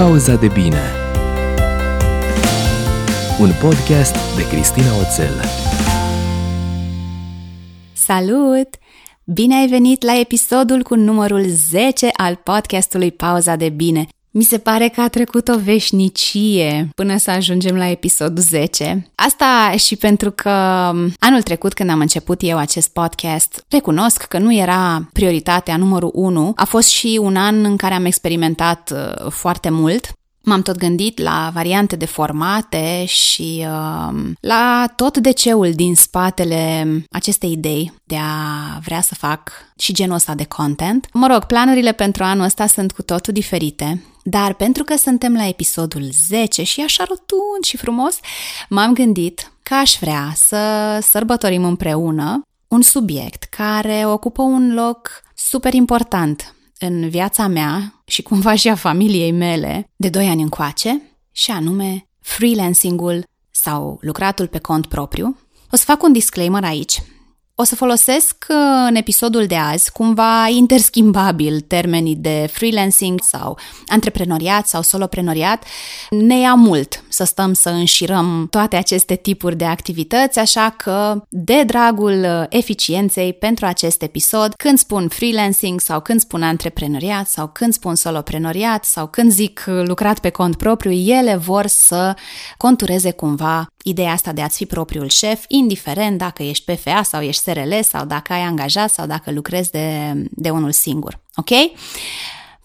Pauza de bine Un podcast de Cristina Oțel Salut! Bine ai venit la episodul cu numărul 10 al podcastului Pauza de Bine. Mi se pare că a trecut o veșnicie până să ajungem la episodul 10. Asta și pentru că anul trecut când am început eu acest podcast, recunosc că nu era prioritatea numărul 1. A fost și un an în care am experimentat uh, foarte mult M-am tot gândit la variante de formate și uh, la tot deceul din spatele acestei idei de a vrea să fac și genul ăsta de content. Mă rog, planurile pentru anul ăsta sunt cu totul diferite, dar pentru că suntem la episodul 10 și așa rotund și frumos, m-am gândit că aș vrea să sărbătorim împreună un subiect care ocupă un loc super important în viața mea și cumva și a familiei mele de 2 ani încoace, și anume freelancing-ul sau lucratul pe cont propriu. O să fac un disclaimer aici. O să folosesc uh, în episodul de azi cumva interschimbabil termenii de freelancing sau antreprenoriat sau soloprenoriat. Ne ia mult să stăm să înșirăm toate aceste tipuri de activități, așa că de dragul uh, eficienței pentru acest episod, când spun freelancing sau când spun antreprenoriat sau când spun soloprenoriat sau când zic uh, lucrat pe cont propriu, ele vor să contureze cumva ideea asta de a-ți fi propriul șef, indiferent dacă ești PFA sau ești SRL sau dacă ai angajat sau dacă lucrezi de, de unul singur. Ok?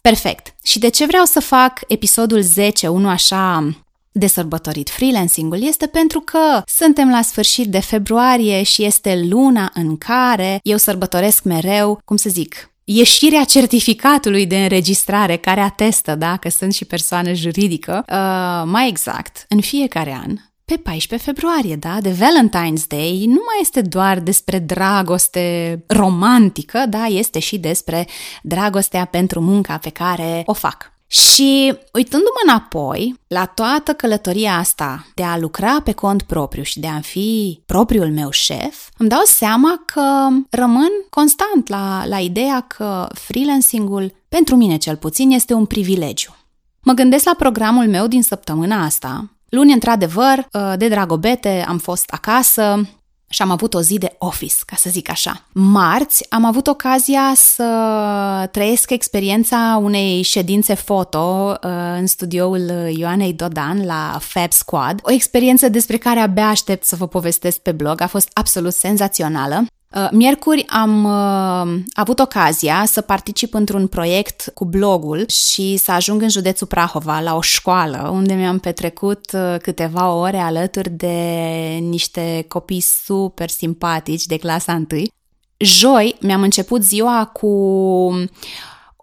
Perfect. Și de ce vreau să fac episodul 10, unul așa de sărbătorit freelancing-ul este pentru că suntem la sfârșit de februarie și este luna în care eu sărbătoresc mereu, cum să zic, ieșirea certificatului de înregistrare care atestă da, că sunt și persoană juridică, uh, mai exact, în fiecare an pe 14 februarie, da, de Valentine's Day, nu mai este doar despre dragoste romantică, da, este și despre dragostea pentru munca pe care o fac. Și uitându-mă înapoi la toată călătoria asta de a lucra pe cont propriu și de a fi propriul meu șef, îmi dau seama că rămân constant la, la ideea că freelancing-ul, pentru mine cel puțin, este un privilegiu. Mă gândesc la programul meu din săptămâna asta, Luni, într-adevăr, uh, de dragobete, am fost acasă, și am avut o zi de office, ca să zic așa. Marți am avut ocazia să trăiesc experiența unei ședințe foto uh, în studioul Ioanei Dodan la Fab Squad, o experiență despre care abia aștept să vă povestesc pe blog, a fost absolut senzațională. Uh, miercuri am uh, avut ocazia să particip într-un proiect cu blogul și să ajung în județul Prahova, la o școală, unde mi-am petrecut uh, câteva ore alături de niște copii super simpatici de clasa 1. Joi mi-am început ziua cu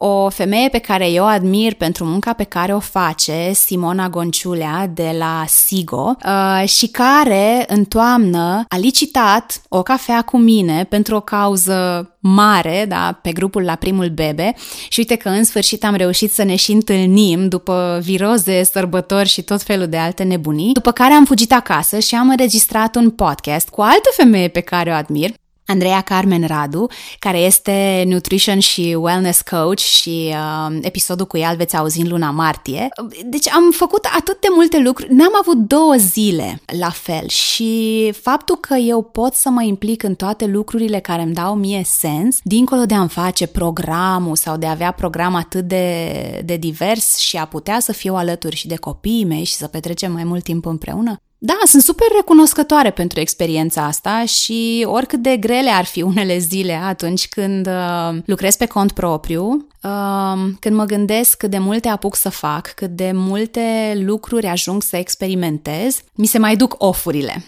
o femeie pe care eu admir pentru munca pe care o face, Simona Gonciulea de la Sigo, uh, și care în toamnă a licitat o cafea cu mine pentru o cauză mare, da, pe grupul la primul bebe. Și uite că în sfârșit am reușit să ne și întâlnim după viroze, sărbători și tot felul de alte nebunii, după care am fugit acasă și am înregistrat un podcast cu altă femeie pe care o admir, Andreea Carmen Radu, care este nutrition și wellness coach și uh, episodul cu ea îl veți auzi în luna martie. Deci am făcut atât de multe lucruri, n-am avut două zile la fel și faptul că eu pot să mă implic în toate lucrurile care îmi dau mie sens, dincolo de a-mi face programul sau de a avea program atât de, de divers și a putea să fiu alături și de copiii mei și să petrecem mai mult timp împreună, da, sunt super recunoscătoare pentru experiența asta și oricât de grele ar fi unele zile atunci când uh, lucrez pe cont propriu, uh, când mă gândesc cât de multe apuc să fac, cât de multe lucruri ajung să experimentez, mi se mai duc ofurile.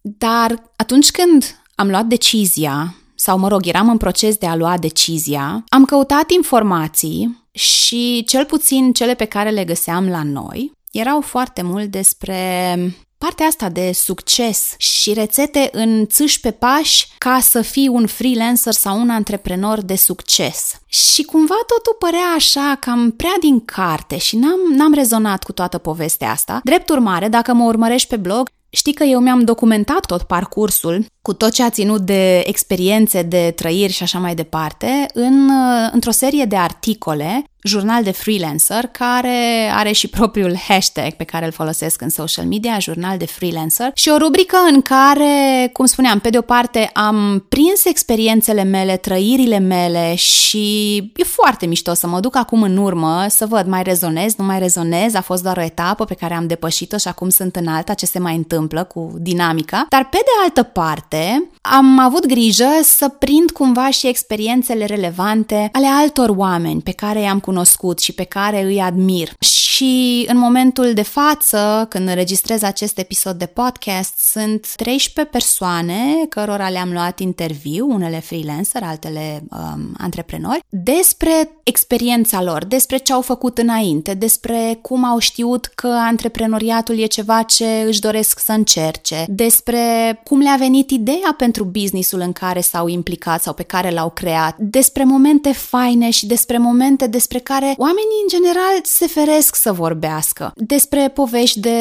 Dar atunci când am luat decizia, sau mă rog, eram în proces de a lua decizia, am căutat informații și cel puțin cele pe care le găseam la noi erau foarte mult despre partea asta de succes și rețete în țâși pe pași ca să fii un freelancer sau un antreprenor de succes. Și cumva totul părea așa cam prea din carte și n-am, n-am rezonat cu toată povestea asta. Drept urmare, dacă mă urmărești pe blog, știi că eu mi-am documentat tot parcursul cu tot ce a ținut de experiențe, de trăiri și așa mai departe, în, într-o serie de articole jurnal de freelancer care are și propriul hashtag pe care îl folosesc în social media, jurnal de freelancer, și o rubrică în care, cum spuneam, pe de o parte am prins experiențele mele, trăirile mele și e foarte mișto să mă duc acum în urmă să văd mai rezonez, nu mai rezonez, a fost doar o etapă pe care am depășit-o și acum sunt în alta, ce se mai întâmplă cu dinamica. Dar pe de altă parte, am avut grijă să prind cumva și experiențele relevante ale altor oameni pe care i-am cunoscut și pe care îi admir. Și în momentul de față, când înregistrez acest episod de podcast, sunt 13 persoane cărora le-am luat interviu, unele freelancer, altele um, antreprenori, despre experiența lor, despre ce au făcut înainte, despre cum au știut că antreprenoriatul e ceva ce își doresc să încerce, despre cum le-a venit ideea pentru businessul în care s-au implicat sau pe care l-au creat, despre momente faine și despre momente despre care oamenii în general se feresc să vorbească, despre povești de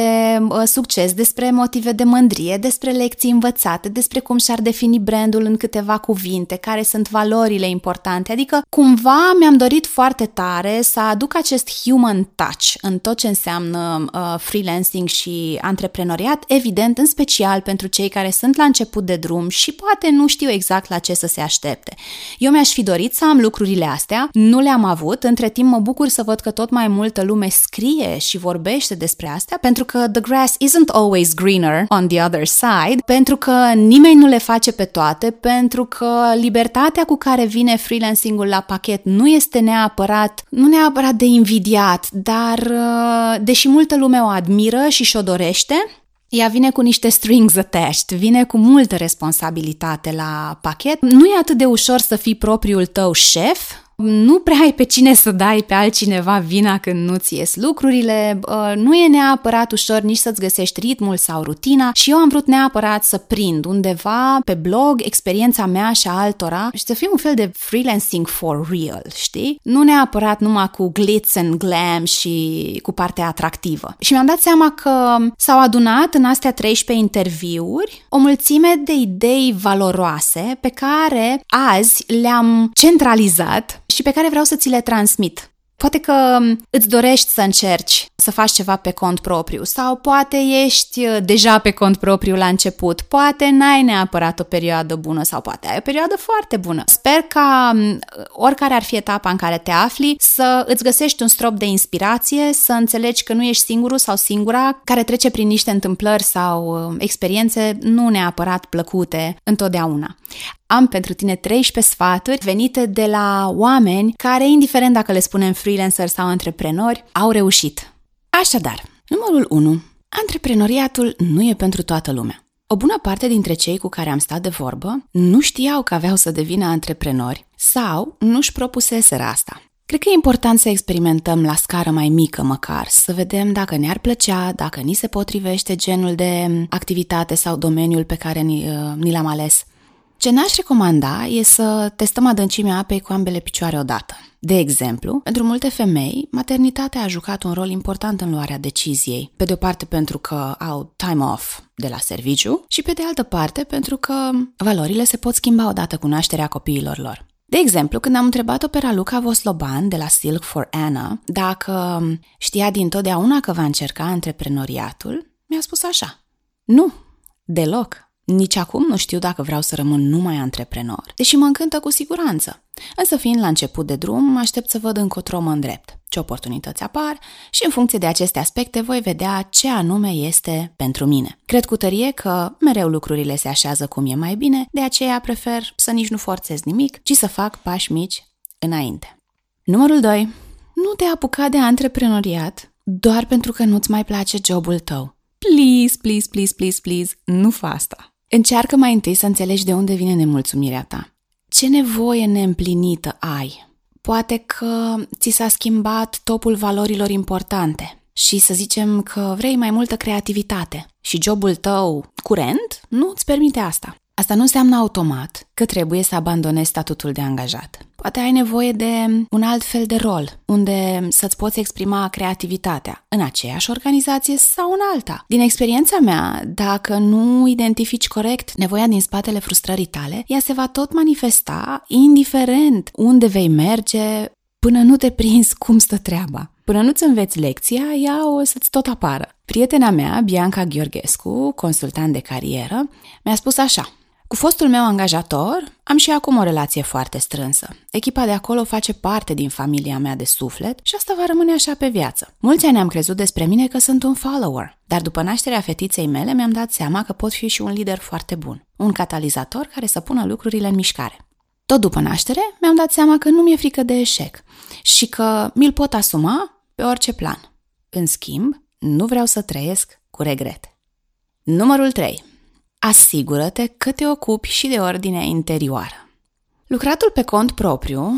uh, succes, despre motive de mândrie, despre lecții învățate, despre cum și-ar defini brandul în câteva cuvinte, care sunt valorile importante, adică cumva mi-am dorit foarte tare să aduc acest human touch în tot ce înseamnă uh, freelancing și antreprenoriat, evident, în special pentru cei care sunt la început de drum și poate nu știu exact la ce să se aștepte. Eu mi-aș fi dorit să am lucrurile astea, nu le-am avut, între timp mă bucur să văd că tot mai multă lume scrie și vorbește despre astea, pentru că the grass isn't always greener on the other side, pentru că nimeni nu le face pe toate, pentru că libertatea cu care vine freelancing-ul la pachet nu este neapărat, nu neapărat de invidiat, dar uh, deși multă lume o admiră și și-o dorește, ea vine cu niște strings attached, vine cu multă responsabilitate la pachet. Nu e atât de ușor să fii propriul tău șef, nu prea ai pe cine să dai pe altcineva vina când nu-ți ies lucrurile, nu e neapărat ușor nici să-ți găsești ritmul sau rutina și eu am vrut neapărat să prind undeva pe blog experiența mea și a altora și să fie un fel de freelancing for real, știi? Nu neapărat numai cu glitz and glam și cu partea atractivă. Și mi-am dat seama că s-au adunat în astea 13 interviuri o mulțime de idei valoroase pe care azi le-am centralizat și pe care vreau să ți le transmit. Poate că îți dorești să încerci să faci ceva pe cont propriu sau poate ești uh, deja pe cont propriu la început, poate n-ai neapărat o perioadă bună sau poate ai o perioadă foarte bună. Sper ca oricare ar fi etapa în care te afli să îți găsești un strop de inspirație, să înțelegi că nu ești singurul sau singura care trece prin niște întâmplări sau uh, experiențe nu neapărat plăcute întotdeauna am pentru tine 13 sfaturi venite de la oameni care, indiferent dacă le spunem freelancer sau antreprenori, au reușit. Așadar, numărul 1. Antreprenoriatul nu e pentru toată lumea. O bună parte dintre cei cu care am stat de vorbă nu știau că aveau să devină antreprenori sau nu-și propuseseră asta. Cred că e important să experimentăm la scară mai mică măcar, să vedem dacă ne-ar plăcea, dacă ni se potrivește genul de activitate sau domeniul pe care ni, uh, ni l-am ales. Ce n-aș recomanda e să testăm adâncimea apei cu ambele picioare odată. De exemplu, pentru multe femei, maternitatea a jucat un rol important în luarea deciziei, pe de o parte pentru că au time off de la serviciu și pe de altă parte pentru că valorile se pot schimba odată cu nașterea copiilor lor. De exemplu, când am întrebat-o pe Raluca Vosloban de la Silk for Anna dacă știa din totdeauna că va încerca antreprenoriatul, mi-a spus așa. Nu, deloc. Nici acum nu știu dacă vreau să rămân numai antreprenor, deși mă încântă cu siguranță. Însă fiind la început de drum, aștept să văd încotro mă îndrept, ce oportunități apar și în funcție de aceste aspecte voi vedea ce anume este pentru mine. Cred cu tărie că mereu lucrurile se așează cum e mai bine, de aceea prefer să nici nu forțez nimic, ci să fac pași mici înainte. Numărul 2. Nu te apuca de antreprenoriat doar pentru că nu-ți mai place jobul tău. Please, please, please, please, please, nu fă asta. Încearcă mai întâi să înțelegi de unde vine nemulțumirea ta. Ce nevoie neîmplinită ai? Poate că ți s-a schimbat topul valorilor importante și să zicem că vrei mai multă creativitate și jobul tău curent nu îți permite asta. Asta nu înseamnă automat că trebuie să abandonezi statutul de angajat. Poate ai nevoie de un alt fel de rol, unde să-ți poți exprima creativitatea în aceeași organizație sau în alta. Din experiența mea, dacă nu identifici corect nevoia din spatele frustrării tale, ea se va tot manifesta indiferent unde vei merge până nu te prinzi cum stă treaba. Până nu-ți înveți lecția, ea o să-ți tot apară. Prietena mea, Bianca Gheorghescu, consultant de carieră, mi-a spus așa – cu fostul meu angajator am și acum o relație foarte strânsă. Echipa de acolo face parte din familia mea de suflet și asta va rămâne așa pe viață. Mulți ani am crezut despre mine că sunt un follower, dar după nașterea fetiței mele mi-am dat seama că pot fi și un lider foarte bun, un catalizator care să pună lucrurile în mișcare. Tot după naștere mi-am dat seama că nu mi-e frică de eșec și că mi-l pot asuma pe orice plan. În schimb, nu vreau să trăiesc cu regret. Numărul 3 asigură-te că te ocupi și de ordinea interioară. Lucratul pe cont propriu,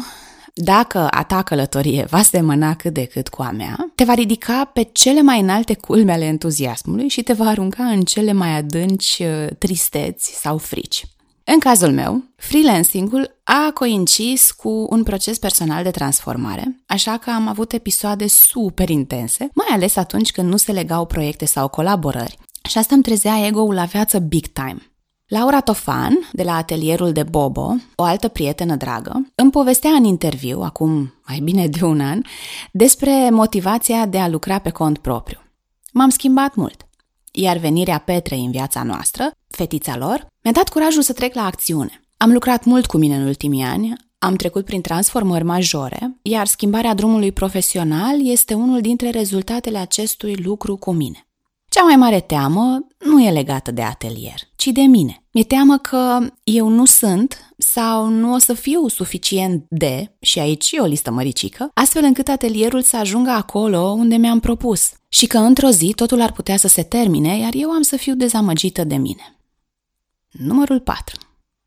dacă a ta călătorie va semăna cât de cât cu a mea, te va ridica pe cele mai înalte culme ale entuziasmului și te va arunca în cele mai adânci uh, tristeți sau frici. În cazul meu, freelancing-ul a coincis cu un proces personal de transformare, așa că am avut episoade super intense, mai ales atunci când nu se legau proiecte sau colaborări, și asta îmi trezea ego-ul la viață big time. Laura Tofan, de la atelierul de Bobo, o altă prietenă dragă, îmi povestea în interviu, acum mai bine de un an, despre motivația de a lucra pe cont propriu. M-am schimbat mult, iar venirea Petrei în viața noastră, fetița lor, mi-a dat curajul să trec la acțiune. Am lucrat mult cu mine în ultimii ani, am trecut prin transformări majore, iar schimbarea drumului profesional este unul dintre rezultatele acestui lucru cu mine. Cea mai mare teamă nu e legată de atelier, ci de mine. Mi-e teamă că eu nu sunt sau nu o să fiu suficient de, și aici e o listă măricică, astfel încât atelierul să ajungă acolo unde mi-am propus și că într-o zi totul ar putea să se termine, iar eu am să fiu dezamăgită de mine. Numărul 4.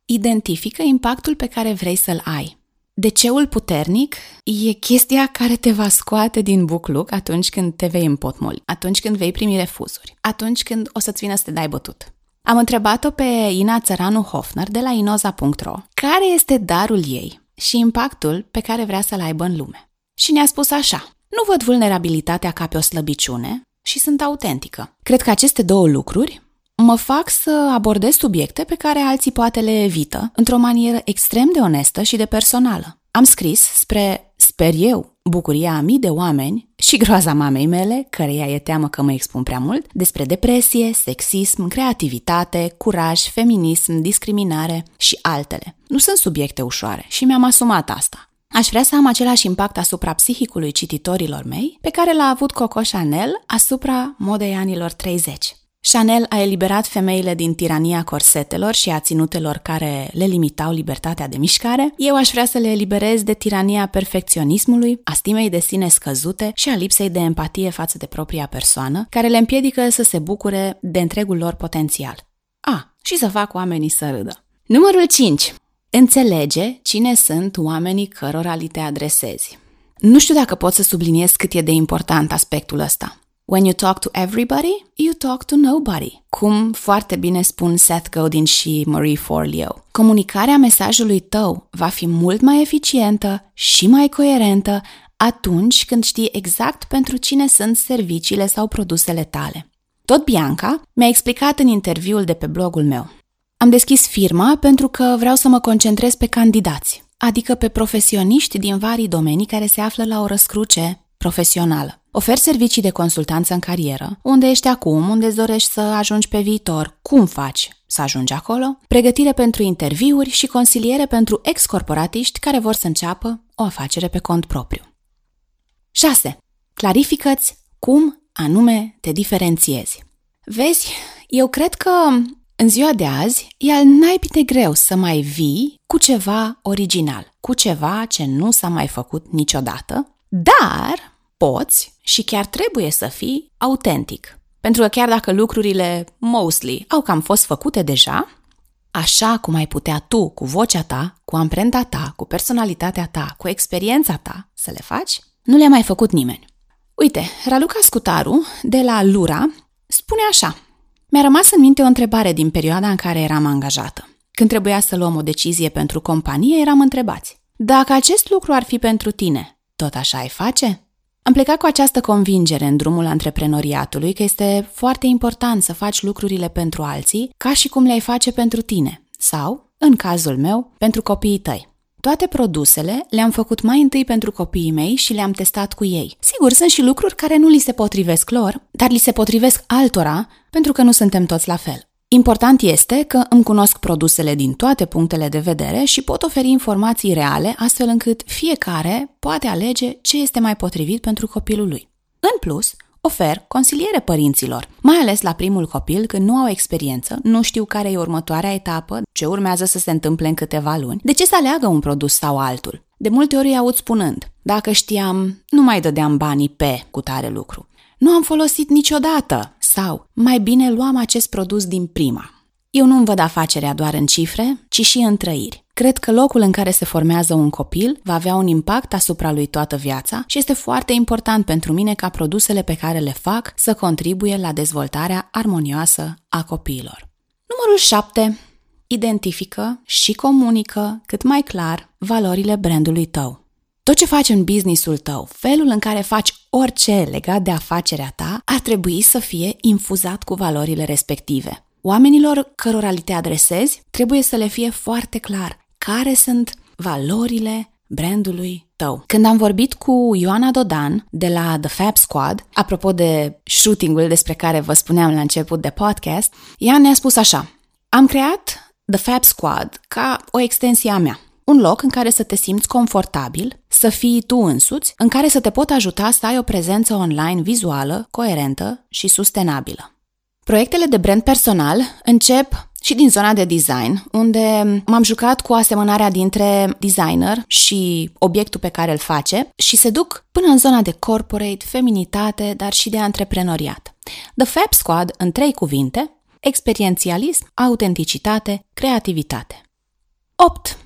Identifică impactul pe care vrei să-l ai. DC-ul puternic e chestia care te va scoate din bucluc atunci când te vei împotmoli, atunci când vei primi refuzuri, atunci când o să-ți vină să te dai bătut. Am întrebat-o pe Ina Țăranu Hofner de la inoza.ro care este darul ei și impactul pe care vrea să-l aibă în lume. Și ne-a spus așa, nu văd vulnerabilitatea ca pe o slăbiciune și sunt autentică. Cred că aceste două lucruri mă fac să abordez subiecte pe care alții poate le evită într-o manieră extrem de onestă și de personală. Am scris spre, sper eu, bucuria a mii de oameni și groaza mamei mele, căreia e teamă că mă expun prea mult, despre depresie, sexism, creativitate, curaj, feminism, discriminare și altele. Nu sunt subiecte ușoare și mi-am asumat asta. Aș vrea să am același impact asupra psihicului cititorilor mei pe care l-a avut Coco Chanel asupra modei anilor 30. Chanel a eliberat femeile din tirania corsetelor și a ținutelor care le limitau libertatea de mișcare. Eu aș vrea să le eliberez de tirania perfecționismului, a stimei de sine scăzute și a lipsei de empatie față de propria persoană, care le împiedică să se bucure de întregul lor potențial. A, și să fac oamenii să râdă. Numărul 5. Înțelege cine sunt oamenii cărora li te adresezi. Nu știu dacă pot să subliniez cât e de important aspectul ăsta. When you talk to everybody, you talk to nobody. Cum foarte bine spun Seth Godin și Marie Forleo. Comunicarea mesajului tău va fi mult mai eficientă și mai coerentă atunci când știi exact pentru cine sunt serviciile sau produsele tale. Tot Bianca mi-a explicat în interviul de pe blogul meu. Am deschis firma pentru că vreau să mă concentrez pe candidați, adică pe profesioniști din vari domenii care se află la o răscruce profesională. Ofer servicii de consultanță în carieră, unde ești acum, unde îți dorești să ajungi pe viitor, cum faci să ajungi acolo, pregătire pentru interviuri și consiliere pentru ex-corporatiști care vor să înceapă o afacere pe cont propriu. 6. Clarifică-ți cum anume te diferențiezi. Vezi, eu cred că în ziua de azi e al naibii de greu să mai vii cu ceva original, cu ceva ce nu s-a mai făcut niciodată, dar poți și chiar trebuie să fii autentic. Pentru că chiar dacă lucrurile, mostly, au cam fost făcute deja, așa cum ai putea tu, cu vocea ta, cu amprenta ta, cu personalitatea ta, cu experiența ta să le faci, nu le-a mai făcut nimeni. Uite, Raluca Scutaru, de la Lura, spune așa. Mi-a rămas în minte o întrebare din perioada în care eram angajată. Când trebuia să luăm o decizie pentru companie, eram întrebați. Dacă acest lucru ar fi pentru tine, tot așa ai face? Am plecat cu această convingere în drumul antreprenoriatului că este foarte important să faci lucrurile pentru alții ca și cum le-ai face pentru tine sau, în cazul meu, pentru copiii tăi. Toate produsele le-am făcut mai întâi pentru copiii mei și le-am testat cu ei. Sigur, sunt și lucruri care nu li se potrivesc lor, dar li se potrivesc altora pentru că nu suntem toți la fel. Important este că îmi cunosc produsele din toate punctele de vedere și pot oferi informații reale, astfel încât fiecare poate alege ce este mai potrivit pentru copilul lui. În plus, ofer consiliere părinților, mai ales la primul copil când nu au experiență, nu știu care e următoarea etapă, ce urmează să se întâmple în câteva luni, de ce să aleagă un produs sau altul. De multe ori îi aud spunând, dacă știam, nu mai dădeam banii pe cu tare lucru. Nu am folosit niciodată sau mai bine luam acest produs din prima. Eu nu-mi văd afacerea doar în cifre, ci și în trăiri. Cred că locul în care se formează un copil va avea un impact asupra lui toată viața și este foarte important pentru mine ca produsele pe care le fac să contribuie la dezvoltarea armonioasă a copiilor. Numărul 7. Identifică și comunică cât mai clar valorile brandului tău. Tot ce faci în businessul tău, felul în care faci orice legat de afacerea ta, ar trebui să fie infuzat cu valorile respective. Oamenilor cărora li te adresezi, trebuie să le fie foarte clar care sunt valorile brandului tău. Când am vorbit cu Ioana Dodan de la The Fab Squad, apropo de shooting-ul despre care vă spuneam la început de podcast, ea ne-a spus așa, am creat The Fab Squad ca o extensie a mea. Un loc în care să te simți confortabil, să fii tu însuți, în care să te pot ajuta să ai o prezență online vizuală, coerentă și sustenabilă. Proiectele de brand personal încep și din zona de design, unde m-am jucat cu asemănarea dintre designer și obiectul pe care îl face și se duc până în zona de corporate, feminitate, dar și de antreprenoriat. The Fab Squad, în trei cuvinte, experiențialism, autenticitate, creativitate. 8.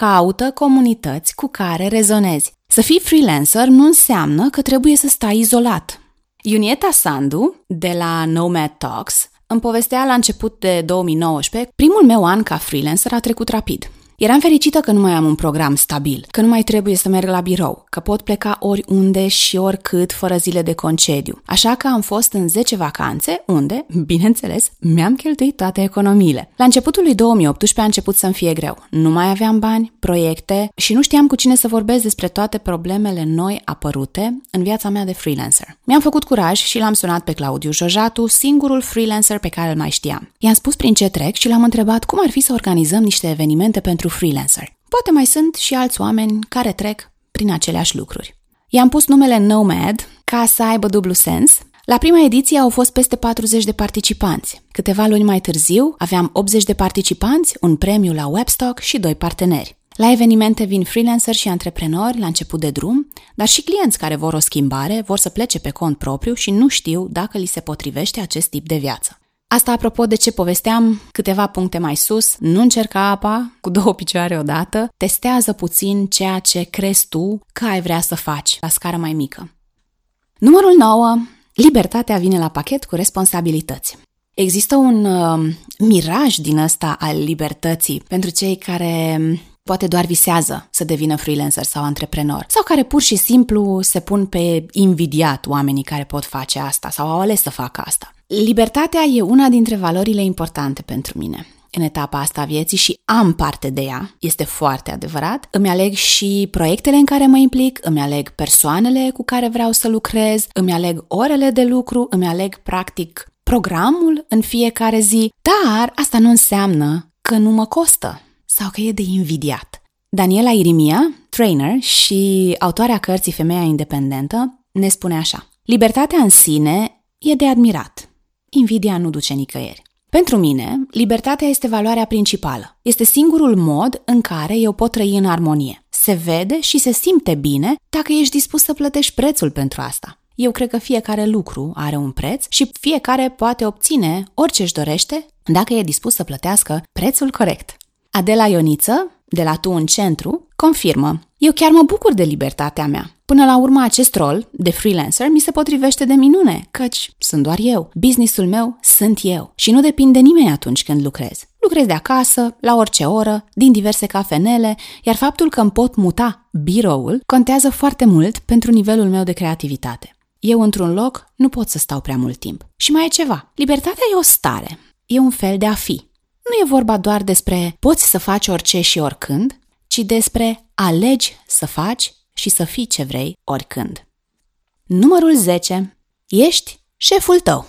Caută comunități cu care rezonezi. Să fii freelancer nu înseamnă că trebuie să stai izolat. Iunieta Sandu, de la Nomad Talks, îmi povestea la început de 2019, primul meu an ca freelancer a trecut rapid. Eram fericită că nu mai am un program stabil, că nu mai trebuie să merg la birou, că pot pleca oriunde și oricât fără zile de concediu. Așa că am fost în 10 vacanțe, unde, bineînțeles, mi-am cheltuit toate economiile. La începutul lui 2018 a început să-mi fie greu. Nu mai aveam bani, proiecte și nu știam cu cine să vorbesc despre toate problemele noi apărute în viața mea de freelancer. Mi-am făcut curaj și l-am sunat pe Claudiu Jojatu, singurul freelancer pe care îl mai știam. I-am spus prin ce trec și l-am întrebat cum ar fi să organizăm niște evenimente pentru pentru freelancer. Poate mai sunt și alți oameni care trec prin aceleași lucruri. I-am pus numele Nomad ca să aibă dublu sens. La prima ediție au fost peste 40 de participanți. Câteva luni mai târziu aveam 80 de participanți, un premiu la Webstock și doi parteneri. La evenimente vin freelancer și antreprenori la început de drum, dar și clienți care vor o schimbare, vor să plece pe cont propriu și nu știu dacă li se potrivește acest tip de viață. Asta apropo de ce povesteam câteva puncte mai sus, nu încerca apa cu două picioare odată, testează puțin ceea ce crezi tu că ai vrea să faci la scară mai mică. Numărul 9. Libertatea vine la pachet cu responsabilități. Există un uh, miraj din ăsta al libertății pentru cei care poate doar visează să devină freelancer sau antreprenor, sau care pur și simplu se pun pe invidiat oamenii care pot face asta sau au ales să facă asta. Libertatea e una dintre valorile importante pentru mine în etapa asta a vieții și am parte de ea, este foarte adevărat. Îmi aleg și proiectele în care mă implic, îmi aleg persoanele cu care vreau să lucrez, îmi aleg orele de lucru, îmi aleg practic programul în fiecare zi, dar asta nu înseamnă că nu mă costă sau că e de invidiat. Daniela Irimia, trainer și autoarea cărții Femeia Independentă, ne spune așa. Libertatea în sine e de admirat. Invidia nu duce nicăieri. Pentru mine, libertatea este valoarea principală. Este singurul mod în care eu pot trăi în armonie. Se vede și se simte bine dacă ești dispus să plătești prețul pentru asta. Eu cred că fiecare lucru are un preț și fiecare poate obține orice își dorește dacă e dispus să plătească prețul corect. Adela Ioniță, de la Tu în Centru, confirmă. Eu chiar mă bucur de libertatea mea. Până la urmă, acest rol de freelancer mi se potrivește de minune, căci sunt doar eu. Businessul meu sunt eu și nu depinde nimeni atunci când lucrez. Lucrez de acasă, la orice oră, din diverse cafenele, iar faptul că îmi pot muta biroul contează foarte mult pentru nivelul meu de creativitate. Eu într-un loc nu pot să stau prea mult timp. Și mai e ceva. Libertatea e o stare. E un fel de a fi. Nu e vorba doar despre poți să faci orice și oricând, ci despre alegi să faci și să fii ce vrei oricând. Numărul 10. Ești șeful tău.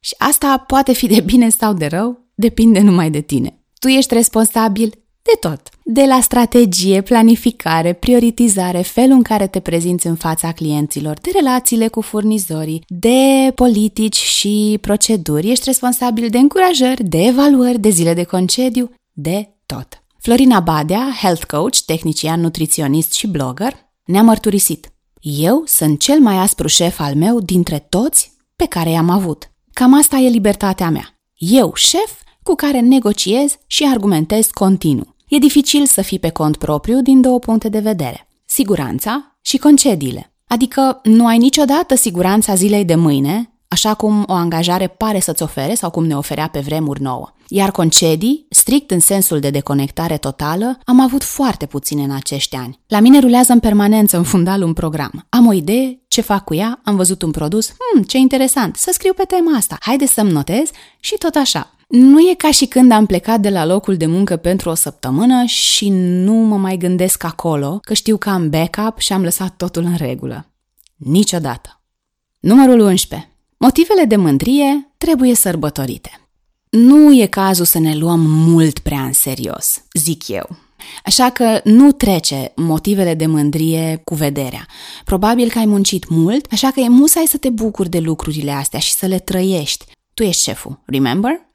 Și asta poate fi de bine sau de rău, depinde numai de tine. Tu ești responsabil de tot. De la strategie, planificare, prioritizare, felul în care te prezinți în fața clienților, de relațiile cu furnizorii, de politici și proceduri. Ești responsabil de încurajări, de evaluări, de zile de concediu, de tot. Florina Badea, health coach, tehnician, nutriționist și blogger, ne-a mărturisit. Eu sunt cel mai aspru șef al meu dintre toți pe care i-am avut. Cam asta e libertatea mea. Eu, șef, cu care negociez și argumentez continuu. E dificil să fii pe cont propriu din două puncte de vedere. Siguranța și concediile. Adică nu ai niciodată siguranța zilei de mâine, așa cum o angajare pare să-ți ofere sau cum ne oferea pe vremuri nouă. Iar concedii, strict în sensul de deconectare totală, am avut foarte puține în acești ani. La mine rulează în permanență în fundal un program. Am o idee, ce fac cu ea, am văzut un produs, hmm, ce interesant, să scriu pe tema asta, haide să-mi notez și tot așa. Nu e ca și când am plecat de la locul de muncă pentru o săptămână și nu mă mai gândesc acolo, că știu că am backup și am lăsat totul în regulă. Niciodată. Numărul 11. Motivele de mândrie trebuie sărbătorite. Nu e cazul să ne luăm mult prea în serios, zic eu. Așa că nu trece motivele de mândrie cu vederea. Probabil că ai muncit mult, așa că e musai să te bucuri de lucrurile astea și să le trăiești. Tu ești șeful, remember?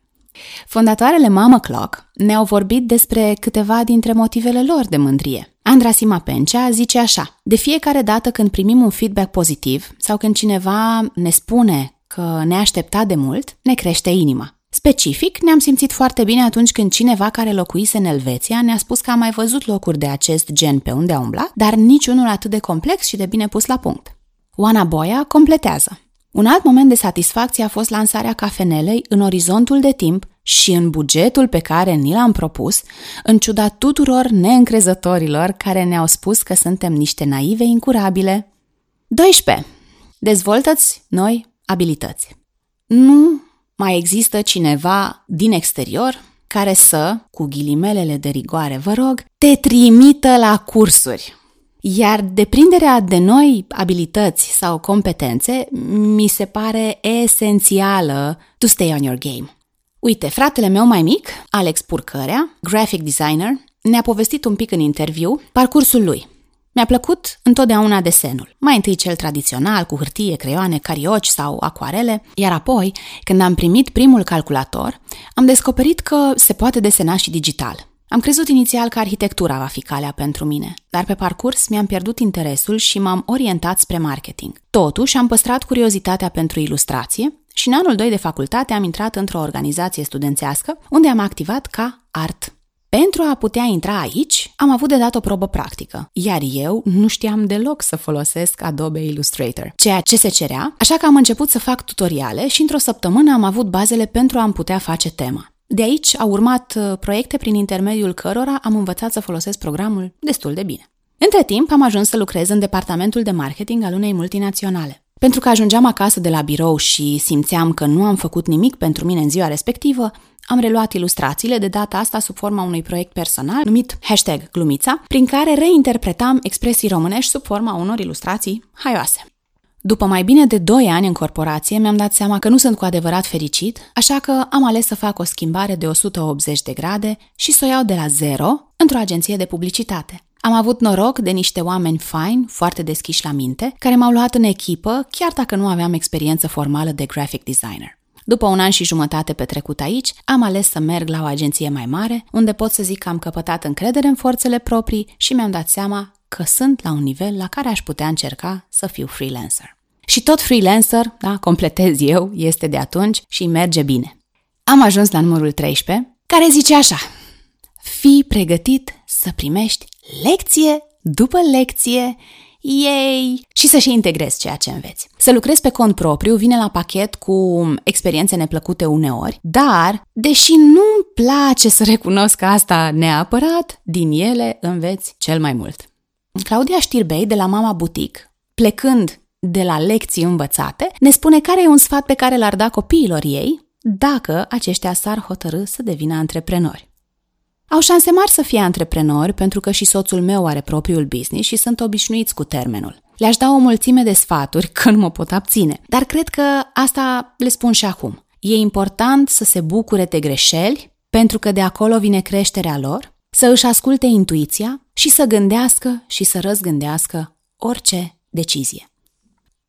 Fondatoarele Mama Clock ne-au vorbit despre câteva dintre motivele lor de mândrie. Andra Sima Pencea zice așa, de fiecare dată când primim un feedback pozitiv sau când cineva ne spune că ne aștepta de mult, ne crește inima. Specific, ne-am simțit foarte bine atunci când cineva care locuise în Elveția ne-a spus că a mai văzut locuri de acest gen pe unde a umblat, dar niciunul atât de complex și de bine pus la punct. Oana Boia completează. Un alt moment de satisfacție a fost lansarea cafenelei în orizontul de timp și în bugetul pe care ni l-am propus, în ciuda tuturor neîncrezătorilor care ne-au spus că suntem niște naive incurabile. 12. Dezvoltă-ți noi abilități. Nu mai există cineva din exterior care să, cu ghilimelele de rigoare, vă rog, te trimită la cursuri. Iar deprinderea de noi abilități sau competențe mi se pare esențială to stay on your game. Uite, fratele meu mai mic, Alex Purcărea, graphic designer, ne-a povestit un pic în interviu parcursul lui. Mi-a plăcut întotdeauna desenul. Mai întâi cel tradițional, cu hârtie, creioane, carioci sau acuarele, iar apoi, când am primit primul calculator, am descoperit că se poate desena și digital. Am crezut inițial că arhitectura va fi calea pentru mine, dar pe parcurs mi-am pierdut interesul și m-am orientat spre marketing. Totuși, am păstrat curiozitatea pentru ilustrație și în anul 2 de facultate am intrat într-o organizație studențească unde am activat ca art. Pentru a putea intra aici, am avut de dat o probă practică, iar eu nu știam deloc să folosesc Adobe Illustrator, ceea ce se cerea, așa că am început să fac tutoriale și într-o săptămână am avut bazele pentru a-mi putea face tema. De aici au urmat uh, proiecte prin intermediul cărora am învățat să folosesc programul destul de bine. Între timp am ajuns să lucrez în departamentul de marketing al unei multinaționale. Pentru că ajungeam acasă de la birou și simțeam că nu am făcut nimic pentru mine în ziua respectivă, am reluat ilustrațiile de data asta sub forma unui proiect personal numit hashtag Glumița, prin care reinterpretam expresii românești sub forma unor ilustrații haioase. După mai bine de 2 ani în corporație, mi-am dat seama că nu sunt cu adevărat fericit, așa că am ales să fac o schimbare de 180 de grade și să o iau de la zero într-o agenție de publicitate. Am avut noroc de niște oameni fine, foarte deschiși la minte, care m-au luat în echipă, chiar dacă nu aveam experiență formală de graphic designer. După un an și jumătate petrecut aici, am ales să merg la o agenție mai mare, unde pot să zic că am căpătat încredere în forțele proprii și mi-am dat seama că sunt la un nivel la care aș putea încerca să fiu freelancer. Și tot freelancer, da, completez eu, este de atunci și merge bine. Am ajuns la numărul 13, care zice așa. Fii pregătit să primești lecție după lecție ei, și să și integrezi ceea ce înveți. Să lucrezi pe cont propriu vine la pachet cu experiențe neplăcute uneori, dar, deși nu-mi place să recunosc asta neapărat, din ele înveți cel mai mult. Claudia Știrbei de la Mama Boutique, plecând de la lecții învățate, ne spune care e un sfat pe care l-ar da copiilor ei dacă aceștia s-ar hotărâ să devină antreprenori. Au șanse mari să fie antreprenori pentru că și soțul meu are propriul business și sunt obișnuiți cu termenul. Le-aș da o mulțime de sfaturi când mă pot abține, dar cred că asta le spun și acum. E important să se bucure de greșeli, pentru că de acolo vine creșterea lor, să își asculte intuiția și să gândească și să răzgândească orice decizie.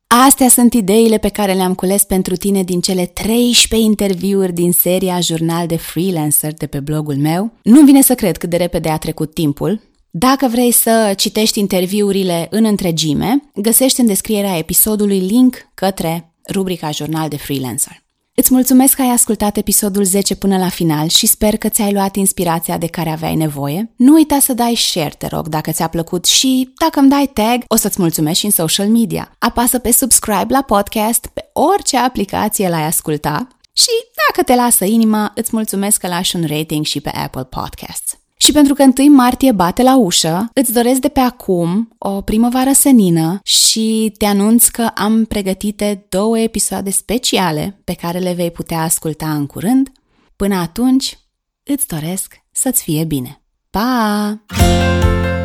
Astea sunt ideile pe care le-am cules pentru tine din cele 13 interviuri din seria Jurnal de Freelancer de pe blogul meu. Nu vine să cred cât de repede a trecut timpul. Dacă vrei să citești interviurile în întregime, găsești în descrierea episodului link către rubrica Jurnal de Freelancer. Îți mulțumesc că ai ascultat episodul 10 până la final și sper că ți-ai luat inspirația de care aveai nevoie. Nu uita să dai share, te rog, dacă ți-a plăcut și dacă îmi dai tag, o să-ți mulțumesc și în social media. Apasă pe subscribe la podcast pe orice aplicație l-ai asculta și dacă te lasă inima, îți mulțumesc că lași un rating și pe Apple Podcasts. Și pentru că 1 martie bate la ușă, îți doresc de pe acum o primăvară senină și te anunț că am pregătite două episoade speciale pe care le vei putea asculta în curând. Până atunci, îți doresc să-ți fie bine. Pa!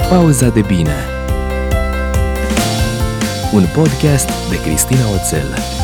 Pauza de bine Un podcast de Cristina Oțel